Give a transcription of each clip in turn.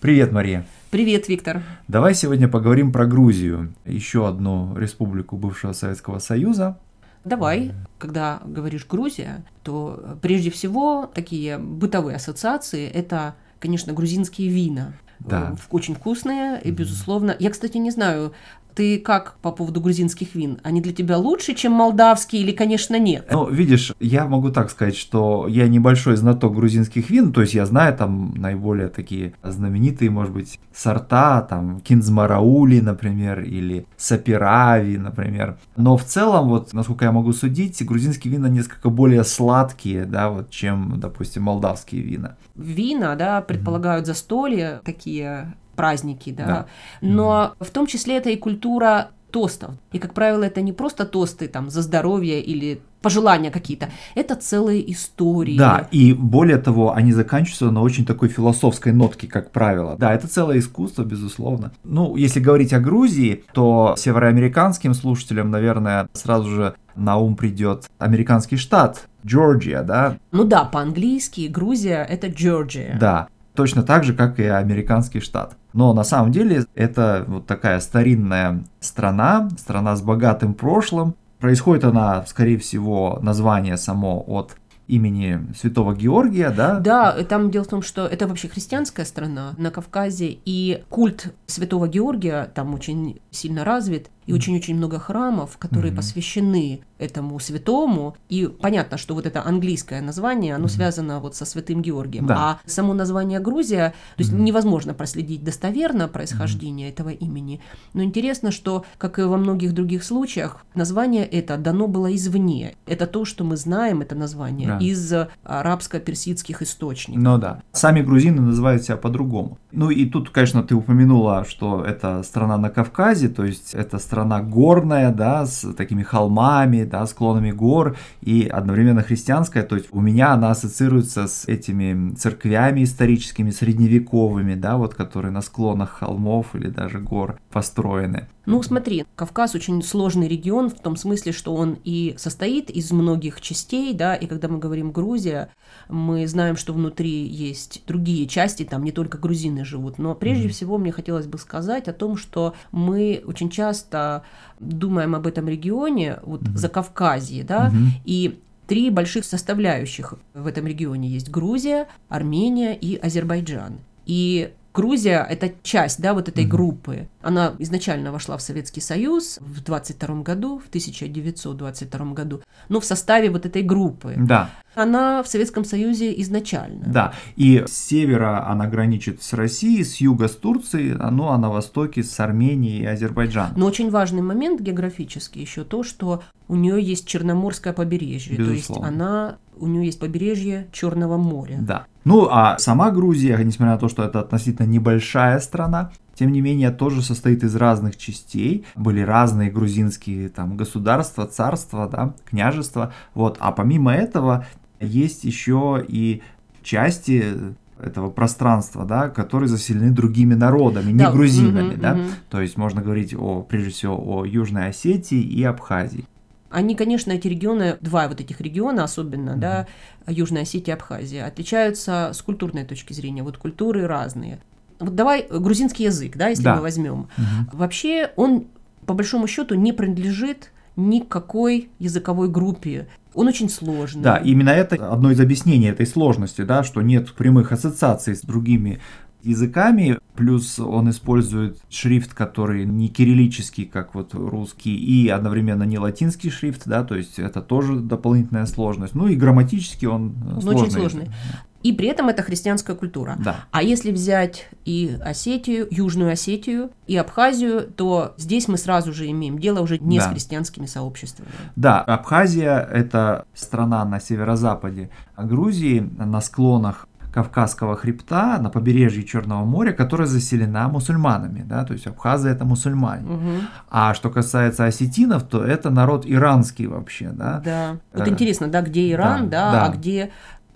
Привет, Мария. Привет, Виктор. Давай сегодня поговорим про Грузию, еще одну республику бывшего Советского Союза. Давай, когда говоришь Грузия, то прежде всего такие бытовые ассоциации – это, конечно, грузинские вина. Да. Очень вкусные и, безусловно. Я, кстати, не знаю, ты как по поводу грузинских вин? Они для тебя лучше, чем молдавские или, конечно, нет? Ну, видишь, я могу так сказать, что я небольшой знаток грузинских вин, то есть я знаю там наиболее такие знаменитые, может быть, сорта, там, кинзмараули, например, или сапирави, например. Но в целом, вот, насколько я могу судить, грузинские вина несколько более сладкие, да, вот, чем, допустим, молдавские вина. Вина, да, предполагают застолья, такие праздники, да. да. Но в том числе это и культура тостов. И, как правило, это не просто тосты там за здоровье или пожелания какие-то, это целые истории. Да, и более того, они заканчиваются на очень такой философской нотке, как правило. Да, это целое искусство, безусловно. Ну, если говорить о Грузии, то североамериканским слушателям, наверное, сразу же на ум придет американский штат Джорджия, да? Ну да, по-английски Грузия это Джорджия. Да точно так же, как и американский штат. Но на самом деле это вот такая старинная страна, страна с богатым прошлым. Происходит она, скорее всего, название само от имени святого Георгия, да? Да, там дело в том, что это вообще христианская страна на Кавказе, и культ святого Георгия там очень сильно развит, и очень-очень много храмов, которые mm-hmm. посвящены этому святому. И понятно, что вот это английское название, оно mm-hmm. связано вот со святым Георгием. Да. А само название Грузия, то есть mm-hmm. невозможно проследить достоверно происхождение mm-hmm. этого имени. Но интересно, что, как и во многих других случаях, название это дано было извне. Это то, что мы знаем, это название, да. из арабско-персидских источников. Ну да. Сами грузины называют себя по-другому. Ну и тут, конечно, ты упомянула, что это страна на Кавказе, то есть это страна горная, да, с такими холмами, да, склонами гор и одновременно христианская, то есть у меня она ассоциируется с этими церквями историческими, средневековыми, да, вот которые на склонах холмов или даже гор построены. Ну, смотри, Кавказ очень сложный регион в том смысле, что он и состоит из многих частей, да, и когда мы говорим Грузия, мы знаем, что внутри есть другие части, там не только грузины живут, но прежде mm-hmm. всего мне хотелось бы сказать о том, что мы очень часто думаем об этом регионе, вот за Кавказье, да, mm-hmm. и три больших составляющих в этом регионе есть Грузия, Армения и Азербайджан. И Грузия – это часть да, вот этой mm-hmm. группы. Она изначально вошла в Советский Союз в 22 году, в 1922 году, но в составе вот этой группы. Да. Она в Советском Союзе изначально. Да, и с севера она граничит с Россией, с юга с Турцией, ну а на востоке с Арменией и Азербайджаном. Но очень важный момент географический еще то, что у нее есть Черноморское побережье, Безусловно. то есть она у нее есть побережье Черного моря. Да. Ну а сама Грузия, несмотря на то, что это относительно небольшая страна, тем не менее тоже состоит из разных частей. Были разные грузинские там государства, царства, да, княжества. Вот. А помимо этого есть еще и части этого пространства, да, которые заселены другими народами, не да. грузинами, угу, да. Угу. То есть можно говорить о, прежде всего о Южной Осетии и Абхазии. Они, конечно, эти регионы, два вот этих региона особенно, mm-hmm. да, Южная Осетия и Абхазия, отличаются с культурной точки зрения. Вот культуры разные. Вот давай грузинский язык, да, если да. мы возьмем. Mm-hmm. Вообще он, по большому счету, не принадлежит никакой языковой группе. Он очень сложный. Да, именно это одно из объяснений этой сложности, да, что нет прямых ассоциаций с другими языками, плюс он использует шрифт, который не кириллический, как вот русский, и одновременно не латинский шрифт, да, то есть это тоже дополнительная сложность. Ну и грамматически он ну, сложный. Очень сложный. И при этом это христианская культура. Да. А если взять и Осетию, Южную Осетию, и Абхазию, то здесь мы сразу же имеем дело уже не да. с христианскими сообществами. Да, Абхазия – это страна на северо-западе Грузии, на склонах Кавказского хребта на побережье Черного моря, которая заселена мусульманами, да, то есть абхазы это мусульмане. Угу. А что касается осетинов, то это народ иранский вообще, да. Да. Вот э, интересно, да, где Иран, да, да, да. а где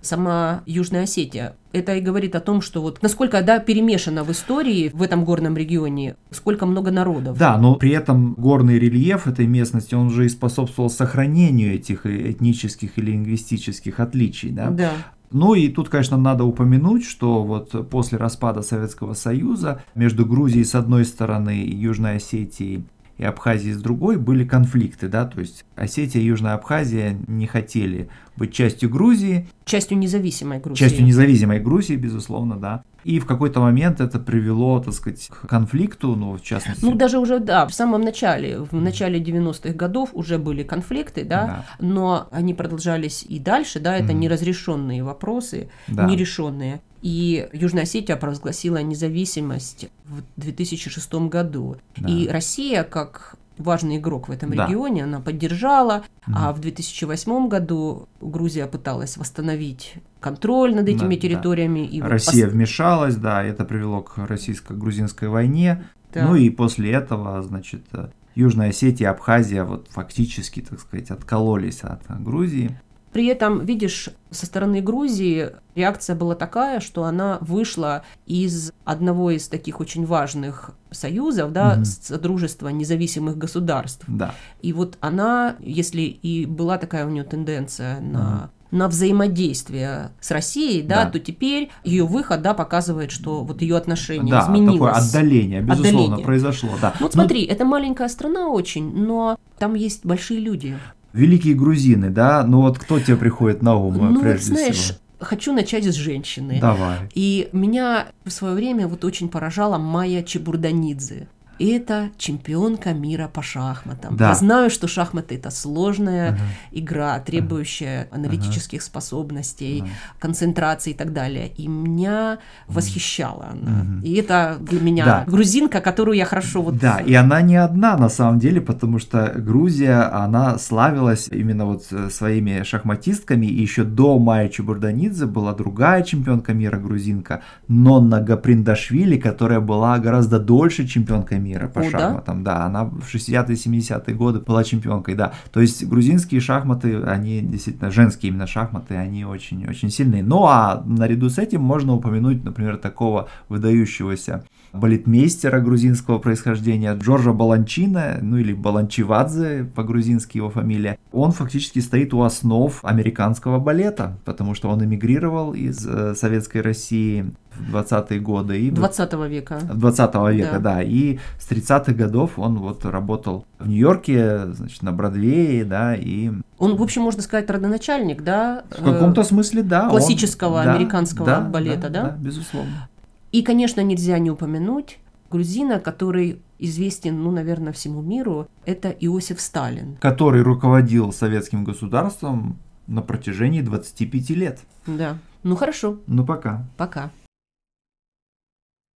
сама Южная Осетия. Это и говорит о том, что вот насколько да, перемешано в истории в этом горном регионе, сколько много народов. Да, но при этом горный рельеф этой местности, он же и способствовал сохранению этих этнических и лингвистических отличий. Да? Да. Ну и тут, конечно, надо упомянуть, что вот после распада Советского Союза между Грузией с одной стороны и Южной Осетией и Абхазии с другой были конфликты, да, то есть Осетия и Южная Абхазия не хотели быть частью Грузии. Частью независимой Грузии. Частью независимой Грузии, безусловно, да. И в какой-то момент это привело, так сказать, к конфликту, ну, в частности... Ну, даже уже, да, в самом начале, в начале 90-х годов уже были конфликты, да, да, но они продолжались и дальше, да, это mm. неразрешенные вопросы, да. нерешенные. И Южная Осетия провозгласила независимость в 2006 году. Да. И Россия, как важный игрок в этом да. регионе, она поддержала, mm. а в 2008 году Грузия пыталась восстановить контроль над этими да, территориями. Да. И Россия вот... вмешалась, да, это привело к российско-грузинской войне. Да. Ну и после этого, значит, Южная Осетия и Абхазия вот фактически, так сказать, откололись от Грузии. При этом, видишь, со стороны Грузии реакция была такая, что она вышла из одного из таких очень важных союзов, да, угу. Содружества независимых государств. Да. И вот она, если и была такая у нее тенденция на на взаимодействие с Россией, да, да, то теперь ее выход, да, показывает, что вот ее отношение да, изменилось. такое отдаление, безусловно, отдаление. произошло, да. Вот смотри, ну, это маленькая страна очень, но там есть большие люди великие грузины, да? Ну вот кто тебе приходит на ум ну, прежде вот, знаешь, всего? Хочу начать с женщины. Давай. И меня в свое время вот очень поражала Майя Чебурданидзе это чемпионка мира по шахматам. Да. Я знаю, что шахматы это сложная uh-huh. игра, требующая uh-huh. аналитических способностей, uh-huh. концентрации и так далее. И меня восхищала она. Uh-huh. И это для меня да. грузинка, которую я хорошо вот. Да, и она не одна на самом деле, потому что Грузия, она славилась именно вот своими шахматистками. И еще до Майи Чебурданидзе была другая чемпионка мира грузинка, Нонна Гаприндашвили, которая была гораздо дольше чемпионкой мира по О, шахматам. Да? да, она в 60-е, 70-е годы была чемпионкой, да. То есть грузинские шахматы, они действительно, женские именно шахматы, они очень-очень сильные. Ну а наряду с этим можно упомянуть, например, такого выдающегося балетмейстера грузинского происхождения Джорджа Баланчина, ну или Баланчивадзе по-грузински его фамилия. Он фактически стоит у основ американского балета, потому что он эмигрировал из э, Советской России 20-е годы. И 20 века. 20 века, да. да. И с 30-х годов он вот работал в Нью-Йорке, значит, на Бродвее, да, и... Он, в общем, можно сказать, родоначальник, да? В каком-то смысле, да. Классического он, американского да, балета, да, да? Да, безусловно. И, конечно, нельзя не упомянуть грузина, который известен, ну, наверное, всему миру, это Иосиф Сталин. Который руководил советским государством на протяжении 25 лет. Да. Ну хорошо. Ну пока. Пока.